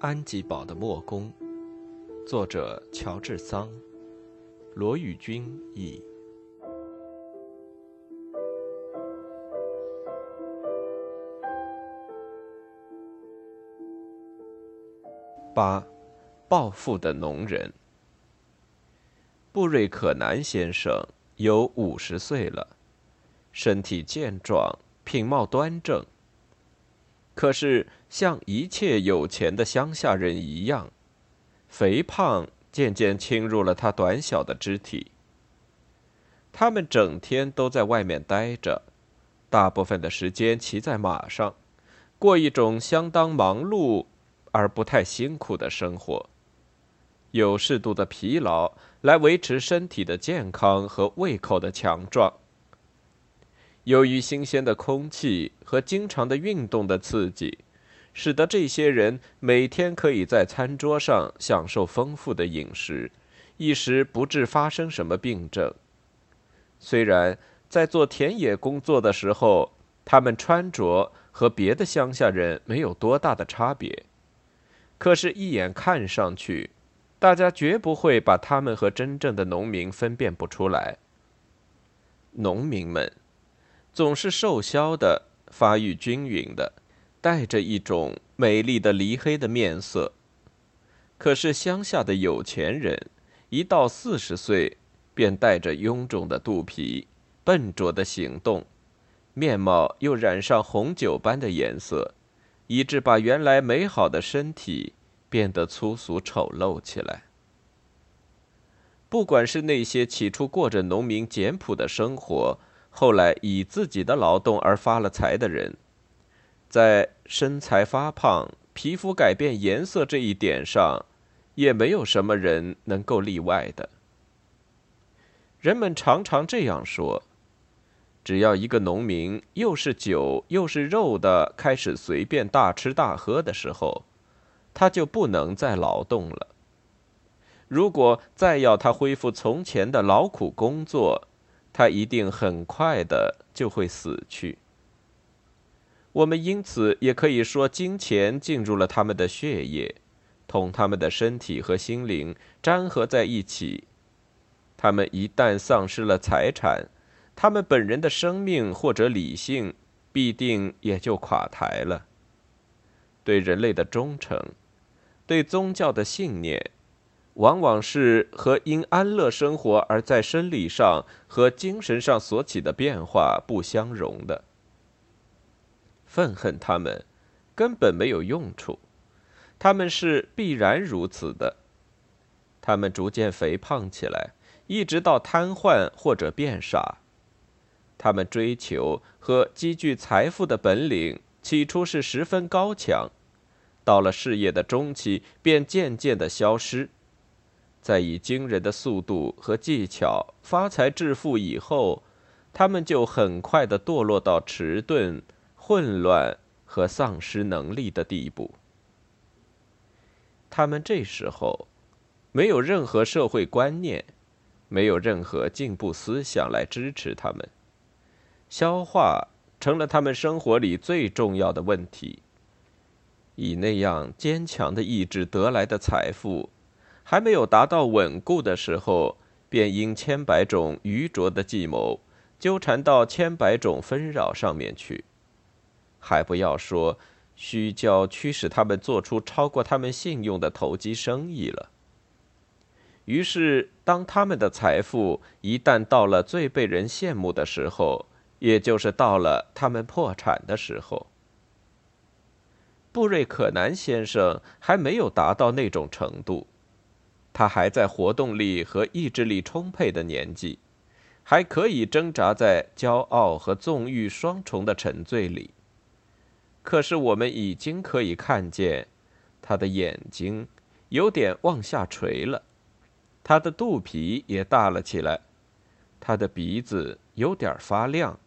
安吉堡的墨宫，作者乔治·桑，罗宇君译。八，暴富的农人。布瑞可南先生有五十岁了，身体健壮，品貌端正。可是，像一切有钱的乡下人一样，肥胖渐渐侵入了他短小的肢体。他们整天都在外面待着，大部分的时间骑在马上，过一种相当忙碌而不太辛苦的生活，有适度的疲劳来维持身体的健康和胃口的强壮。由于新鲜的空气和经常的运动的刺激，使得这些人每天可以在餐桌上享受丰富的饮食，一时不致发生什么病症。虽然在做田野工作的时候，他们穿着和别的乡下人没有多大的差别，可是，一眼看上去，大家绝不会把他们和真正的农民分辨不出来。农民们。总是瘦削的，发育均匀的，带着一种美丽的梨黑的面色。可是乡下的有钱人，一到四十岁，便带着臃肿的肚皮，笨拙的行动，面貌又染上红酒般的颜色，以致把原来美好的身体变得粗俗丑陋起来。不管是那些起初过着农民简朴的生活，后来以自己的劳动而发了财的人，在身材发胖、皮肤改变颜色这一点上，也没有什么人能够例外的。人们常常这样说：只要一个农民又是酒又是肉的开始随便大吃大喝的时候，他就不能再劳动了。如果再要他恢复从前的劳苦工作，他一定很快的就会死去。我们因此也可以说，金钱进入了他们的血液，同他们的身体和心灵粘合在一起。他们一旦丧失了财产，他们本人的生命或者理性必定也就垮台了。对人类的忠诚，对宗教的信念。往往是和因安乐生活而在生理上和精神上所起的变化不相容的。愤恨他们，根本没有用处，他们是必然如此的。他们逐渐肥胖起来，一直到瘫痪或者变傻。他们追求和积聚财富的本领起初是十分高强，到了事业的中期便渐渐的消失。在以惊人的速度和技巧发财致富以后，他们就很快的堕落到迟钝、混乱和丧失能力的地步。他们这时候没有任何社会观念，没有任何进步思想来支持他们，消化成了他们生活里最重要的问题。以那样坚强的意志得来的财富。还没有达到稳固的时候，便因千百种愚拙的计谋，纠缠到千百种纷扰上面去。还不要说虚教驱使他们做出超过他们信用的投机生意了。于是，当他们的财富一旦到了最被人羡慕的时候，也就是到了他们破产的时候。布瑞可南先生还没有达到那种程度。他还在活动力和意志力充沛的年纪，还可以挣扎在骄傲和纵欲双重的沉醉里。可是我们已经可以看见，他的眼睛有点往下垂了，他的肚皮也大了起来，他的鼻子有点发亮。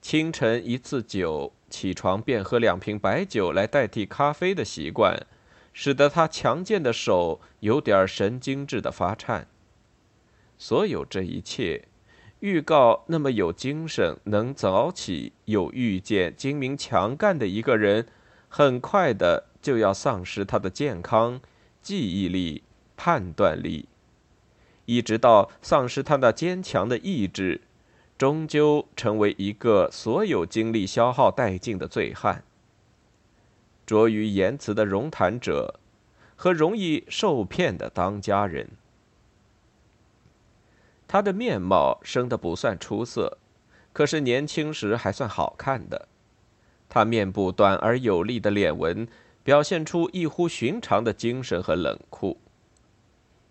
清晨一次酒，起床便喝两瓶白酒来代替咖啡的习惯。使得他强健的手有点神经质的发颤。所有这一切，预告那么有精神、能早起、有预见、精明强干的一个人，很快的就要丧失他的健康、记忆力、判断力，一直到丧失他那坚强的意志，终究成为一个所有精力消耗殆尽的醉汉。拙于言辞的容谈者，和容易受骗的当家人。他的面貌生得不算出色，可是年轻时还算好看的。他面部短而有力的脸纹，表现出异乎寻常的精神和冷酷。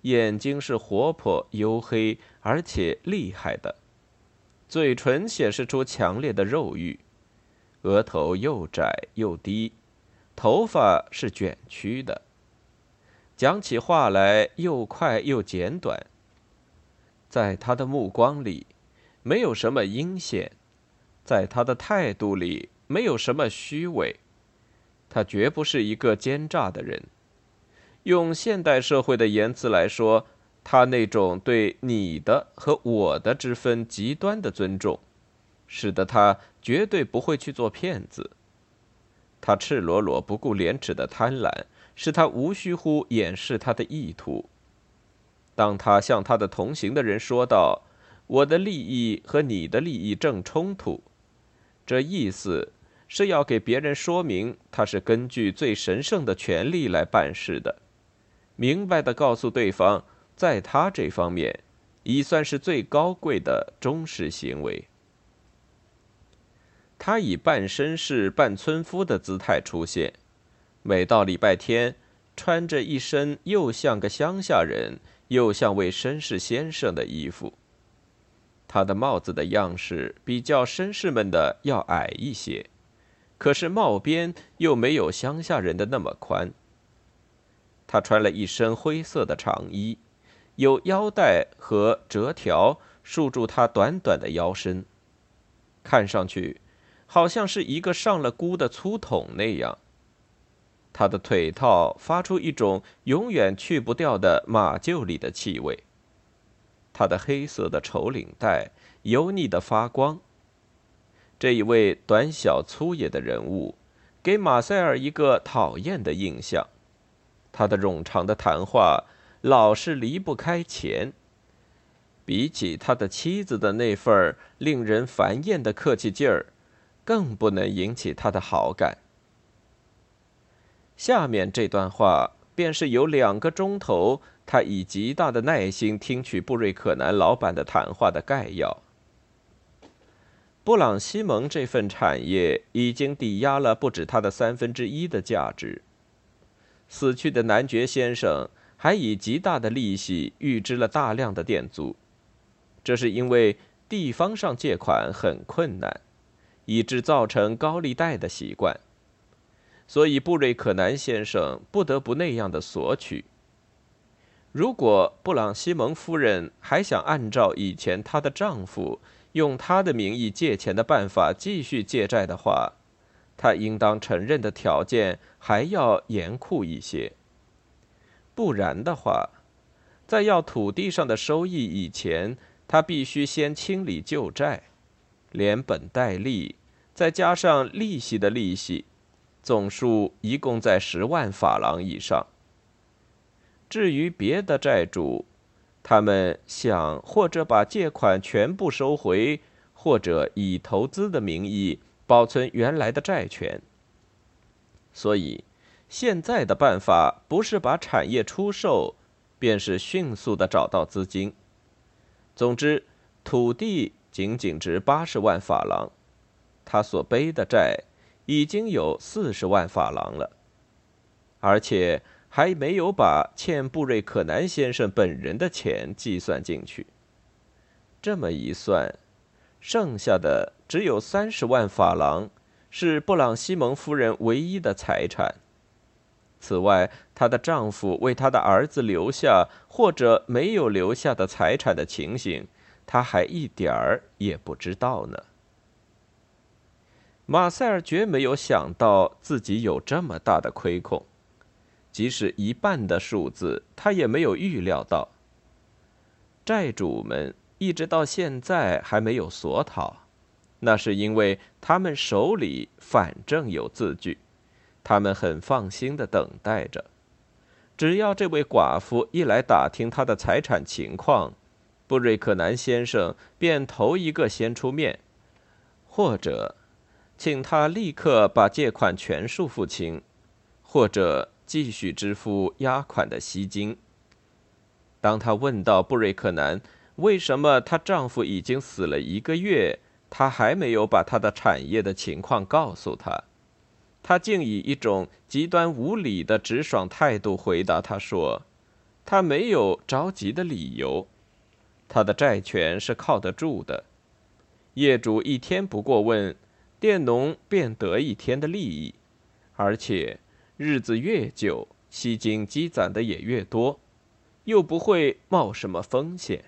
眼睛是活泼、黝黑而且厉害的，嘴唇显示出强烈的肉欲，额头又窄又低。头发是卷曲的，讲起话来又快又简短。在他的目光里，没有什么阴险；在他的态度里，没有什么虚伪。他绝不是一个奸诈的人。用现代社会的言辞来说，他那种对你的和我的之分极端的尊重，使得他绝对不会去做骗子。他赤裸裸、不顾廉耻的贪婪，使他无需乎掩饰他的意图。当他向他的同行的人说道：“我的利益和你的利益正冲突”，这意思是要给别人说明他是根据最神圣的权利来办事的，明白的告诉对方，在他这方面已算是最高贵的忠实行为。他以半绅士半村夫的姿态出现，每到礼拜天，穿着一身又像个乡下人又像位绅士先生的衣服。他的帽子的样式比较绅士们的要矮一些，可是帽边又没有乡下人的那么宽。他穿了一身灰色的长衣，有腰带和折条束住他短短的腰身，看上去。好像是一个上了箍的粗筒那样。他的腿套发出一种永远去不掉的马厩里的气味。他的黑色的绸领带油腻的发光。这一位短小粗野的人物，给马塞尔一个讨厌的印象。他的冗长的谈话老是离不开钱。比起他的妻子的那份令人烦厌的客气劲儿。更不能引起他的好感。下面这段话便是有两个钟头，他以极大的耐心听取布瑞克南老板的谈话的概要。布朗西蒙这份产业已经抵押了不止他的三分之一的价值。死去的男爵先生还以极大的利息预支了大量的店租，这是因为地方上借款很困难。以致造成高利贷的习惯，所以布瑞克南先生不得不那样的索取。如果布朗西蒙夫人还想按照以前她的丈夫用她的名义借钱的办法继续借债的话，她应当承认的条件还要严酷一些。不然的话，在要土地上的收益以前，她必须先清理旧债。连本带利，再加上利息的利息，总数一共在十万法郎以上。至于别的债主，他们想或者把借款全部收回，或者以投资的名义保存原来的债权。所以，现在的办法不是把产业出售，便是迅速的找到资金。总之，土地。仅仅值八十万法郎，他所背的债已经有四十万法郎了，而且还没有把欠布瑞克南先生本人的钱计算进去。这么一算，剩下的只有三十万法郎是布朗西蒙夫人唯一的财产。此外，她的丈夫为她的儿子留下或者没有留下的财产的情形。她还一点儿也不知道呢。马塞尔绝没有想到自己有这么大的亏空，即使一半的数字，他也没有预料到。债主们一直到现在还没有索讨，那是因为他们手里反正有字据，他们很放心的等待着。只要这位寡妇一来打听他的财产情况，布瑞克南先生便头一个先出面，或者请他立刻把借款全数付清，或者继续支付押款的息金。当他问到布瑞克南为什么她丈夫已经死了一个月，她还没有把她的产业的情况告诉他。他竟以一种极端无理的直爽态度回答他说：“他没有着急的理由，他的债权是靠得住的。业主一天不过问，佃农便得一天的利益，而且日子越久，息金积攒的也越多，又不会冒什么风险。”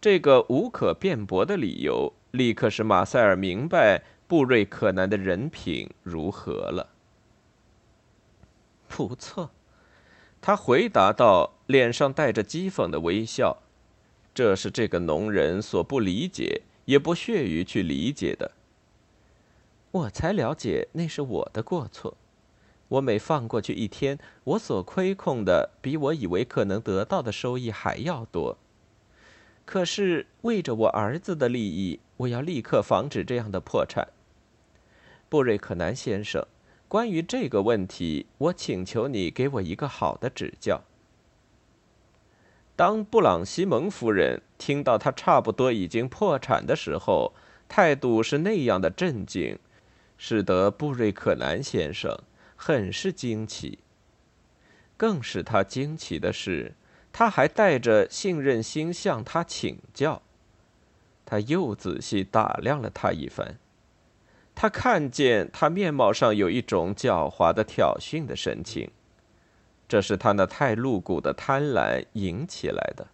这个无可辩驳的理由，立刻使马塞尔明白。布瑞克南的人品如何了？不错，他回答道，脸上带着讥讽的微笑。这是这个农人所不理解，也不屑于去理解的。我才了解那是我的过错。我每放过去一天，我所亏空的比我以为可能得到的收益还要多。可是为着我儿子的利益，我要立刻防止这样的破产。布瑞克南先生，关于这个问题，我请求你给我一个好的指教。当布朗西蒙夫人听到他差不多已经破产的时候，态度是那样的镇静，使得布瑞克南先生很是惊奇。更使他惊奇的是，他还带着信任心向他请教。他又仔细打量了他一番。他看见他面貌上有一种狡猾的挑衅的神情，这是他那太露骨的贪婪引起来的。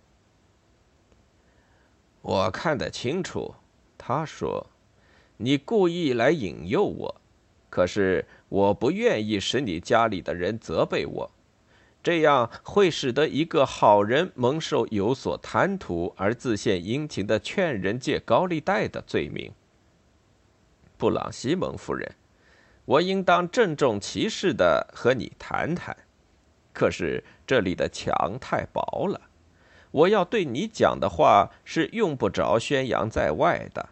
我看得清楚，他说：“你故意来引诱我，可是我不愿意使你家里的人责备我，这样会使得一个好人蒙受有所贪图而自献殷勤的劝人借高利贷的罪名。”布朗西蒙夫人，我应当郑重其事的和你谈谈，可是这里的墙太薄了，我要对你讲的话是用不着宣扬在外的。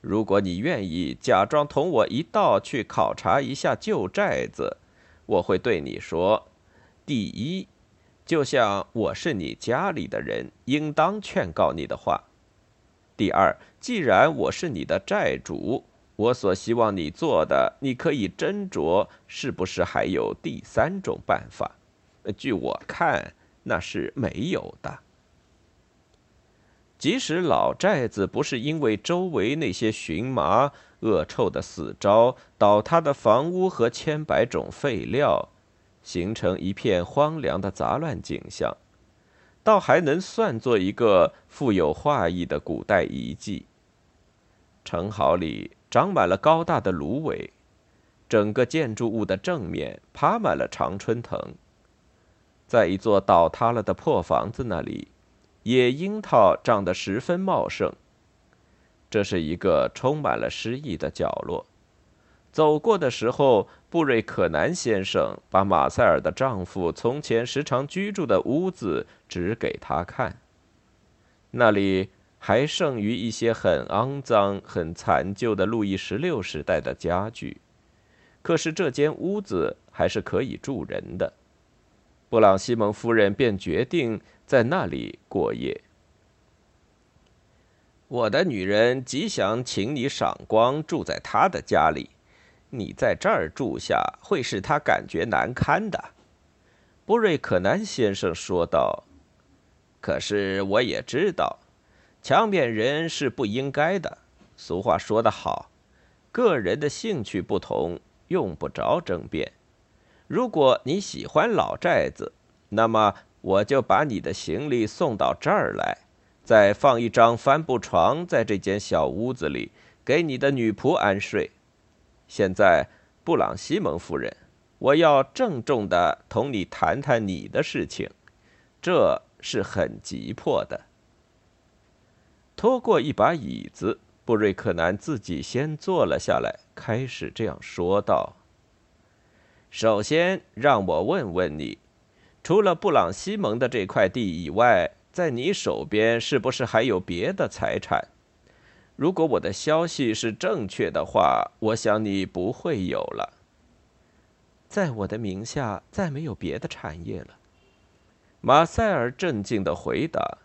如果你愿意假装同我一道去考察一下旧寨子，我会对你说：第一，就像我是你家里的人，应当劝告你的话；第二，既然我是你的债主。我所希望你做的，你可以斟酌，是不是还有第三种办法？据我看，那是没有的。即使老寨子不是因为周围那些荨麻、恶臭的死招、倒塌的房屋和千百种废料，形成一片荒凉的杂乱景象，倒还能算作一个富有画意的古代遗迹。城壕里。长满了高大的芦苇，整个建筑物的正面爬满了常春藤。在一座倒塌了的破房子那里，野樱桃长得十分茂盛。这是一个充满了诗意的角落。走过的时候，布瑞可南先生把马塞尔的丈夫从前时常居住的屋子指给他看，那里。还剩余一些很肮脏、很残旧的路易十六时代的家具，可是这间屋子还是可以住人的。布朗西蒙夫人便决定在那里过夜。我的女人极想请你赏光，住在她的家里。你在这儿住下，会使她感觉难堪的。”布瑞克南先生说道。“可是我也知道。”强辩人是不应该的。俗话说得好，个人的兴趣不同，用不着争辩。如果你喜欢老寨子，那么我就把你的行李送到这儿来，再放一张帆布床在这间小屋子里，给你的女仆安睡。现在，布朗西蒙夫人，我要郑重地同你谈谈你的事情，这是很急迫的。拖过一把椅子，布瑞克南自己先坐了下来，开始这样说道：“首先，让我问问你，除了布朗西蒙的这块地以外，在你手边是不是还有别的财产？如果我的消息是正确的话，我想你不会有了。在我的名下再没有别的产业了。马塞尔镇静的回答：“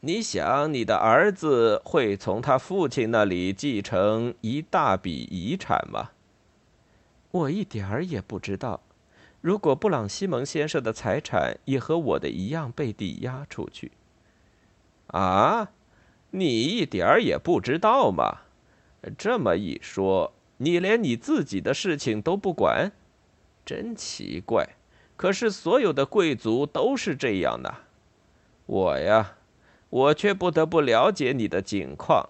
你想你的儿子会从他父亲那里继承一大笔遗产吗？”我一点儿也不知道。如果布朗西蒙先生的财产也和我的一样被抵押出去，啊，你一点儿也不知道吗？这么一说，你连你自己的事情都不管，真奇怪。可是所有的贵族都是这样的。我呀，我却不得不了解你的境况。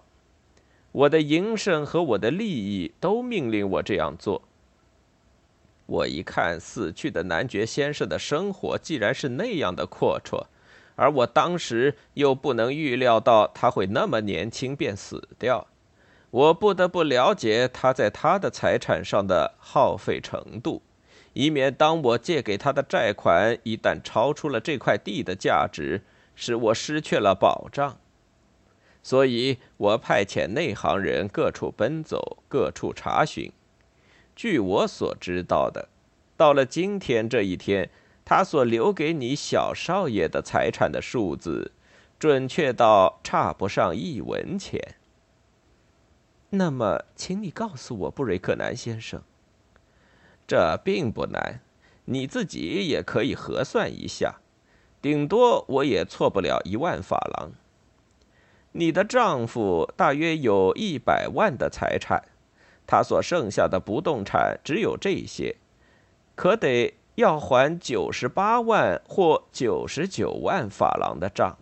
我的营生和我的利益都命令我这样做。我一看死去的男爵先生的生活既然是那样的阔绰，而我当时又不能预料到他会那么年轻便死掉，我不得不了解他在他的财产上的耗费程度，以免当我借给他的债款一旦超出了这块地的价值，使我失去了保障。所以我派遣内行人各处奔走，各处查询。据我所知道的，到了今天这一天，他所留给你小少爷的财产的数字，准确到差不上一文钱。那么，请你告诉我，布瑞克南先生，这并不难，你自己也可以核算一下，顶多我也错不了一万法郎。你的丈夫大约有一百万的财产。他所剩下的不动产只有这些，可得要还九十八万或九十九万法郎的账。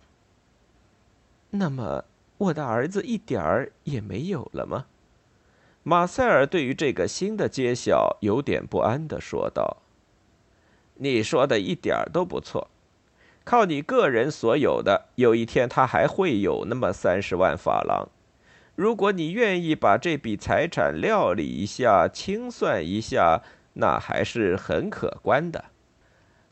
那么，我的儿子一点儿也没有了吗？马塞尔对于这个新的揭晓有点不安地说道：“你说的一点儿都不错，靠你个人所有的，有一天他还会有那么三十万法郎。”如果你愿意把这笔财产料理一下、清算一下，那还是很可观的。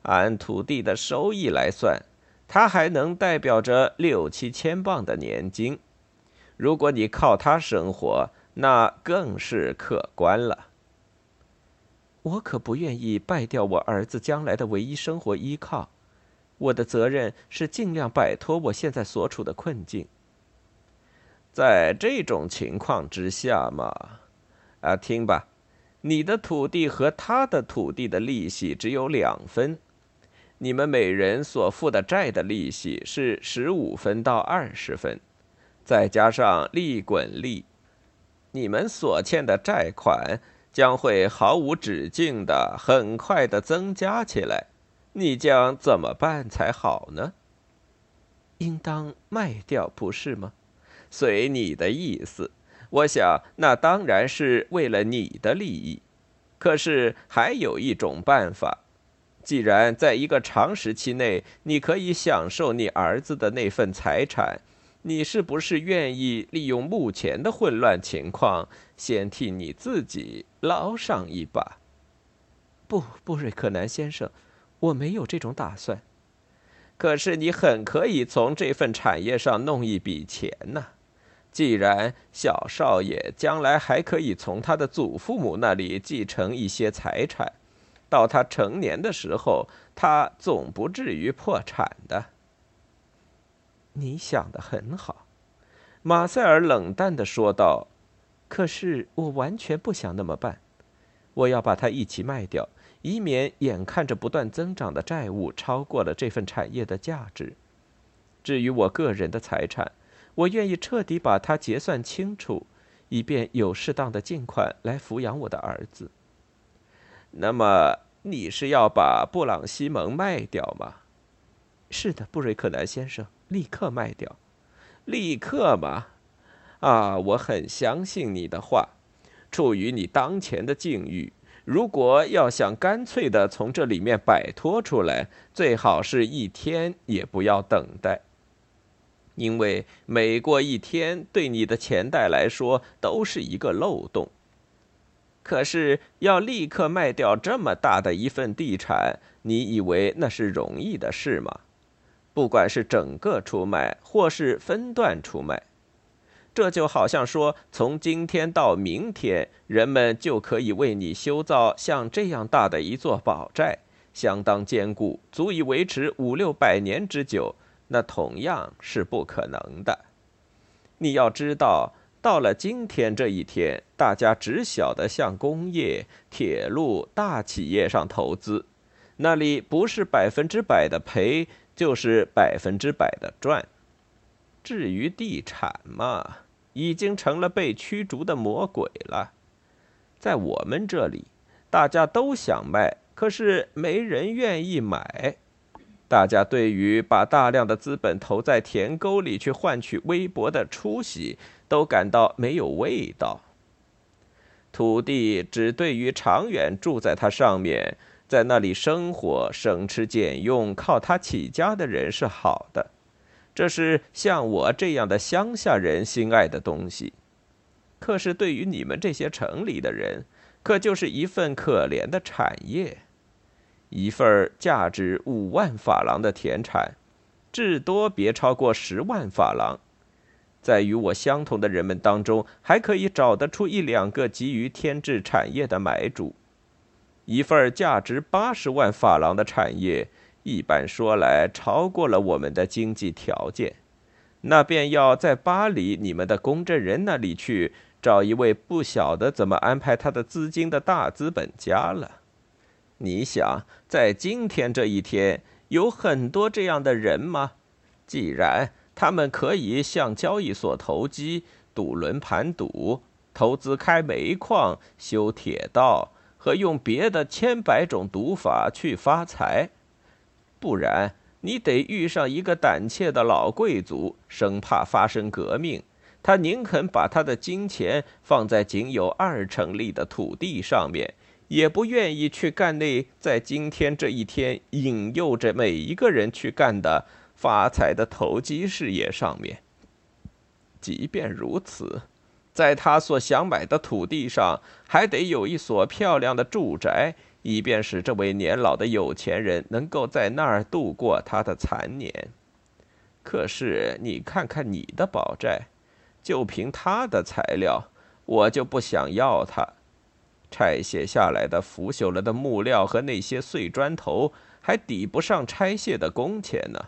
按土地的收益来算，它还能代表着六七千磅的年金。如果你靠它生活，那更是可观了。我可不愿意败掉我儿子将来的唯一生活依靠。我的责任是尽量摆脱我现在所处的困境。在这种情况之下嘛，啊，听吧，你的土地和他的土地的利息只有两分，你们每人所付的债的利息是十五分到二十分，再加上利滚利，你们所欠的债款将会毫无止境的、很快的增加起来，你将怎么办才好呢？应当卖掉，不是吗？随你的意思，我想那当然是为了你的利益。可是还有一种办法，既然在一个长时期内你可以享受你儿子的那份财产，你是不是愿意利用目前的混乱情况，先替你自己捞上一把？不，布瑞克南先生，我没有这种打算。可是你很可以从这份产业上弄一笔钱呢。既然小少爷将来还可以从他的祖父母那里继承一些财产，到他成年的时候，他总不至于破产的。你想的很好，马塞尔冷淡的说道。可是我完全不想那么办。我要把它一起卖掉，以免眼看着不断增长的债务超过了这份产业的价值。至于我个人的财产，我愿意彻底把它结算清楚，以便有适当的进款来抚养我的儿子。那么你是要把布朗西蒙卖掉吗？是的，布瑞克南先生，立刻卖掉。立刻吗？啊，我很相信你的话。处于你当前的境遇，如果要想干脆的从这里面摆脱出来，最好是一天也不要等待。因为每过一天，对你的钱袋来说都是一个漏洞。可是要立刻卖掉这么大的一份地产，你以为那是容易的事吗？不管是整个出卖，或是分段出卖，这就好像说，从今天到明天，人们就可以为你修造像这样大的一座宝寨，相当坚固，足以维持五六百年之久。那同样是不可能的。你要知道，到了今天这一天，大家只晓得向工业、铁路、大企业上投资，那里不是百分之百的赔，就是百分之百的赚。至于地产嘛，已经成了被驱逐的魔鬼了。在我们这里，大家都想卖，可是没人愿意买。大家对于把大量的资本投在田沟里去换取微薄的出息，都感到没有味道。土地只对于长远住在它上面，在那里生活、省吃俭用、靠它起家的人是好的，这是像我这样的乡下人心爱的东西。可是对于你们这些城里的人，可就是一份可怜的产业。一份价值五万法郎的田产，至多别超过十万法郎。在与我相同的人们当中，还可以找得出一两个急于添置产业的买主。一份价值八十万法郎的产业，一般说来超过了我们的经济条件，那便要在巴黎你们的公证人那里去找一位不晓得怎么安排他的资金的大资本家了。你想，在今天这一天，有很多这样的人吗？既然他们可以向交易所投机、赌轮盘赌、投资开煤矿、修铁道和用别的千百种赌法去发财，不然你得遇上一个胆怯的老贵族，生怕发生革命，他宁肯把他的金钱放在仅有二成利的土地上面。也不愿意去干那在今天这一天引诱着每一个人去干的发财的投机事业上面。即便如此，在他所想买的土地上，还得有一所漂亮的住宅，以便使这位年老的有钱人能够在那儿度过他的残年。可是你看看你的宝债，就凭他的材料，我就不想要他。拆卸下来的腐朽了的木料和那些碎砖头，还抵不上拆卸的工钱呢。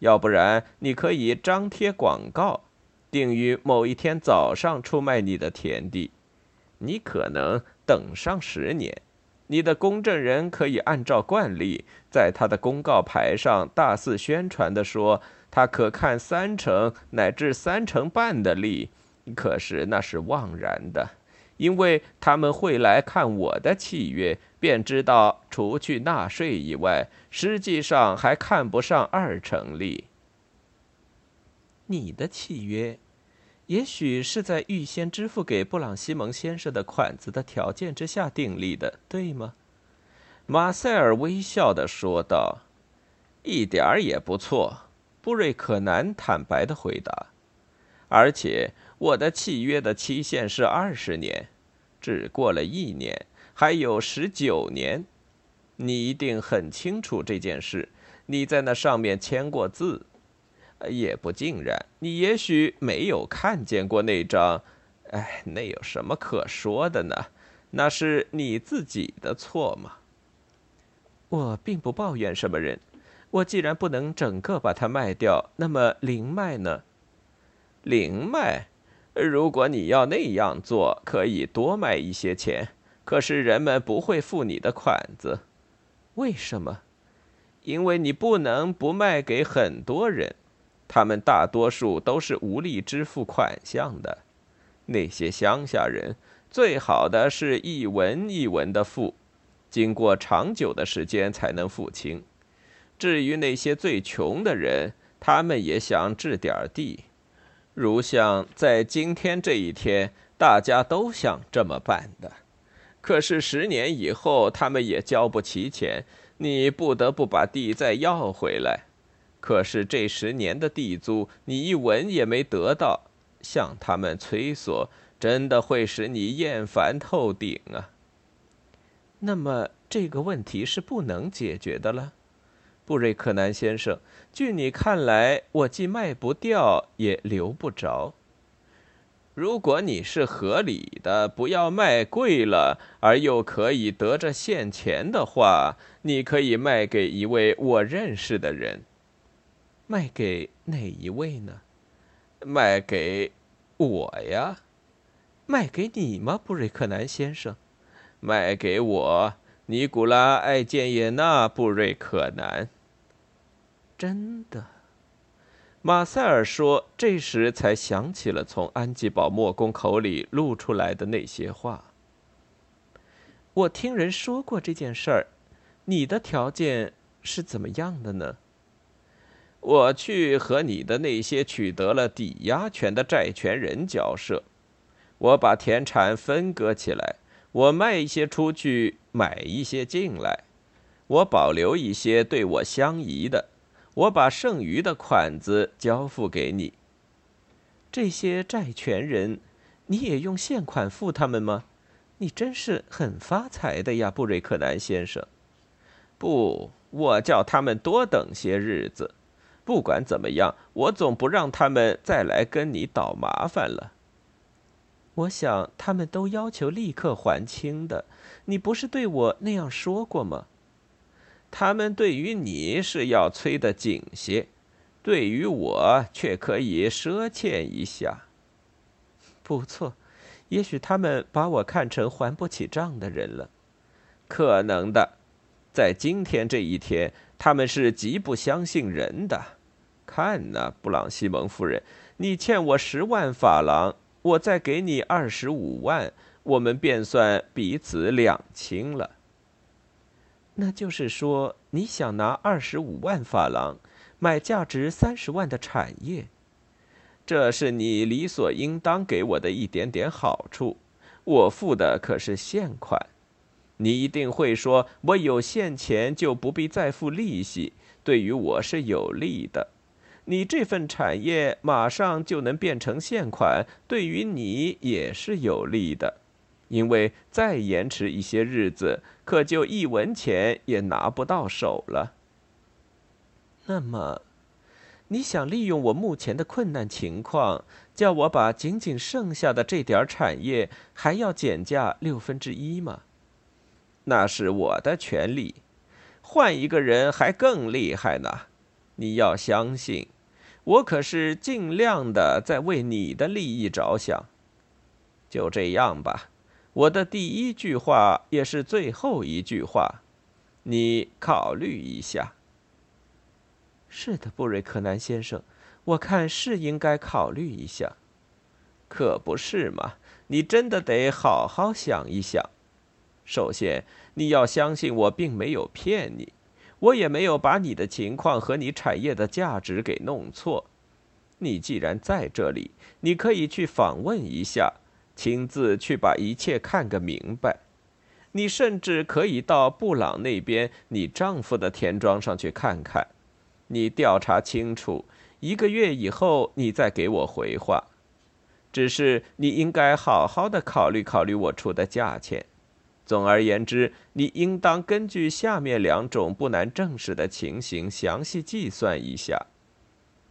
要不然，你可以张贴广告，定于某一天早上出卖你的田地。你可能等上十年，你的公证人可以按照惯例，在他的公告牌上大肆宣传的说，他可看三成乃至三成半的利。可是那是枉然的。因为他们会来看我的契约，便知道除去纳税以外，实际上还看不上二成利。你的契约，也许是在预先支付给布朗西蒙先生的款子的条件之下订立的，对吗？马塞尔微笑的说道。一点儿也不错，布瑞克南坦白的回答。而且我的契约的期限是二十年。只过了一年，还有十九年，你一定很清楚这件事。你在那上面签过字，也不尽然。你也许没有看见过那张，哎，那有什么可说的呢？那是你自己的错嘛。我并不抱怨什么人。我既然不能整个把它卖掉，那么零卖呢？零卖。如果你要那样做，可以多卖一些钱，可是人们不会付你的款子。为什么？因为你不能不卖给很多人，他们大多数都是无力支付款项的。那些乡下人，最好的是一文一文的付，经过长久的时间才能付清。至于那些最穷的人，他们也想置点地。如像在今天这一天，大家都想这么办的，可是十年以后，他们也交不齐钱，你不得不把地再要回来。可是这十年的地租，你一文也没得到，向他们催索，真的会使你厌烦透顶啊。那么这个问题是不能解决的了，布瑞克南先生。据你看来，我既卖不掉，也留不着。如果你是合理的，不要卖贵了，而又可以得着现钱的话，你可以卖给一位我认识的人。卖给哪一位呢？卖给我呀。卖给你吗，布瑞克南先生？卖给我，尼古拉·艾建耶纳·布瑞可南。真的。马塞尔说：“这时才想起了从安吉堡莫公口里露出来的那些话。我听人说过这件事儿，你的条件是怎么样的呢？我去和你的那些取得了抵押权的债权人交涉，我把田产分割起来，我卖一些出去，买一些进来，我保留一些对我相宜的。”我把剩余的款子交付给你。这些债权人，你也用现款付他们吗？你真是很发财的呀，布瑞克南先生。不，我叫他们多等些日子。不管怎么样，我总不让他们再来跟你捣麻烦了。我想他们都要求立刻还清的。你不是对我那样说过吗？他们对于你是要催得紧些，对于我却可以赊欠一下。不错，也许他们把我看成还不起账的人了。可能的，在今天这一天，他们是极不相信人的。看呐，布朗西蒙夫人，你欠我十万法郎，我再给你二十五万，我们便算彼此两清了。那就是说，你想拿二十五万法郎买价值三十万的产业，这是你理所应当给我的一点点好处。我付的可是现款，你一定会说，我有现钱就不必再付利息，对于我是有利的。你这份产业马上就能变成现款，对于你也是有利的。因为再延迟一些日子，可就一文钱也拿不到手了。那么，你想利用我目前的困难情况，叫我把仅仅剩下的这点产业还要减价六分之一吗？那是我的权利。换一个人还更厉害呢。你要相信，我可是尽量的在为你的利益着想。就这样吧。我的第一句话也是最后一句话，你考虑一下。是的，布瑞克南先生，我看是应该考虑一下，可不是嘛？你真的得好好想一想。首先，你要相信我并没有骗你，我也没有把你的情况和你产业的价值给弄错。你既然在这里，你可以去访问一下。亲自去把一切看个明白，你甚至可以到布朗那边你丈夫的田庄上去看看，你调查清楚，一个月以后你再给我回话。只是你应该好好的考虑考虑我出的价钱。总而言之，你应当根据下面两种不难证实的情形详细计算一下。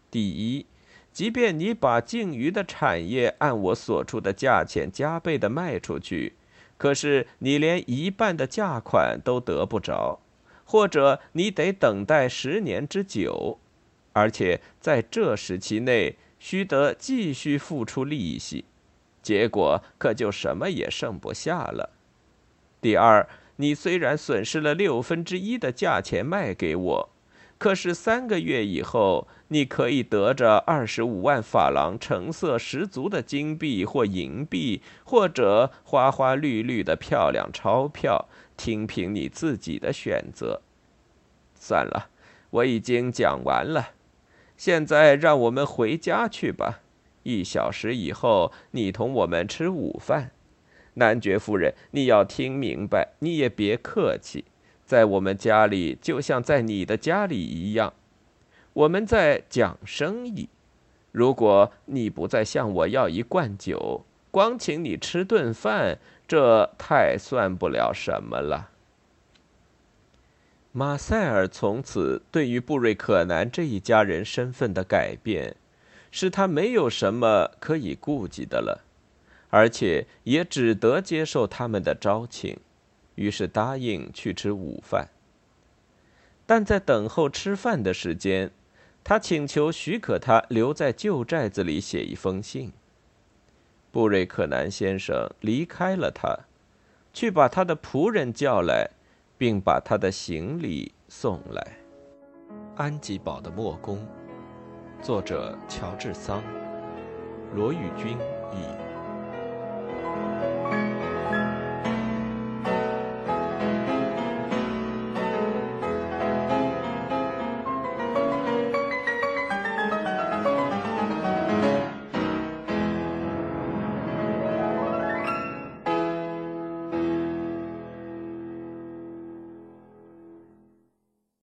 第一。即便你把剩余的产业按我所出的价钱加倍的卖出去，可是你连一半的价款都得不着，或者你得等待十年之久，而且在这时期内须得继续付出利息，结果可就什么也剩不下了。第二，你虽然损失了六分之一的价钱卖给我。可是三个月以后，你可以得着二十五万法郎成色十足的金币或银币，或者花花绿绿的漂亮钞票，听凭你自己的选择。算了，我已经讲完了，现在让我们回家去吧。一小时以后，你同我们吃午饭。男爵夫人，你要听明白，你也别客气。在我们家里，就像在你的家里一样，我们在讲生意。如果你不再向我要一罐酒，光请你吃顿饭，这太算不了什么了。马塞尔从此对于布瑞克南这一家人身份的改变，使他没有什么可以顾忌的了，而且也只得接受他们的招请，于是答应去吃午饭。但在等候吃饭的时间，他请求许可他留在旧寨子里写一封信。布瑞克南先生离开了他，去把他的仆人叫来。并把他的行李送来。安吉堡的墨宫，作者乔治桑，罗宇君译。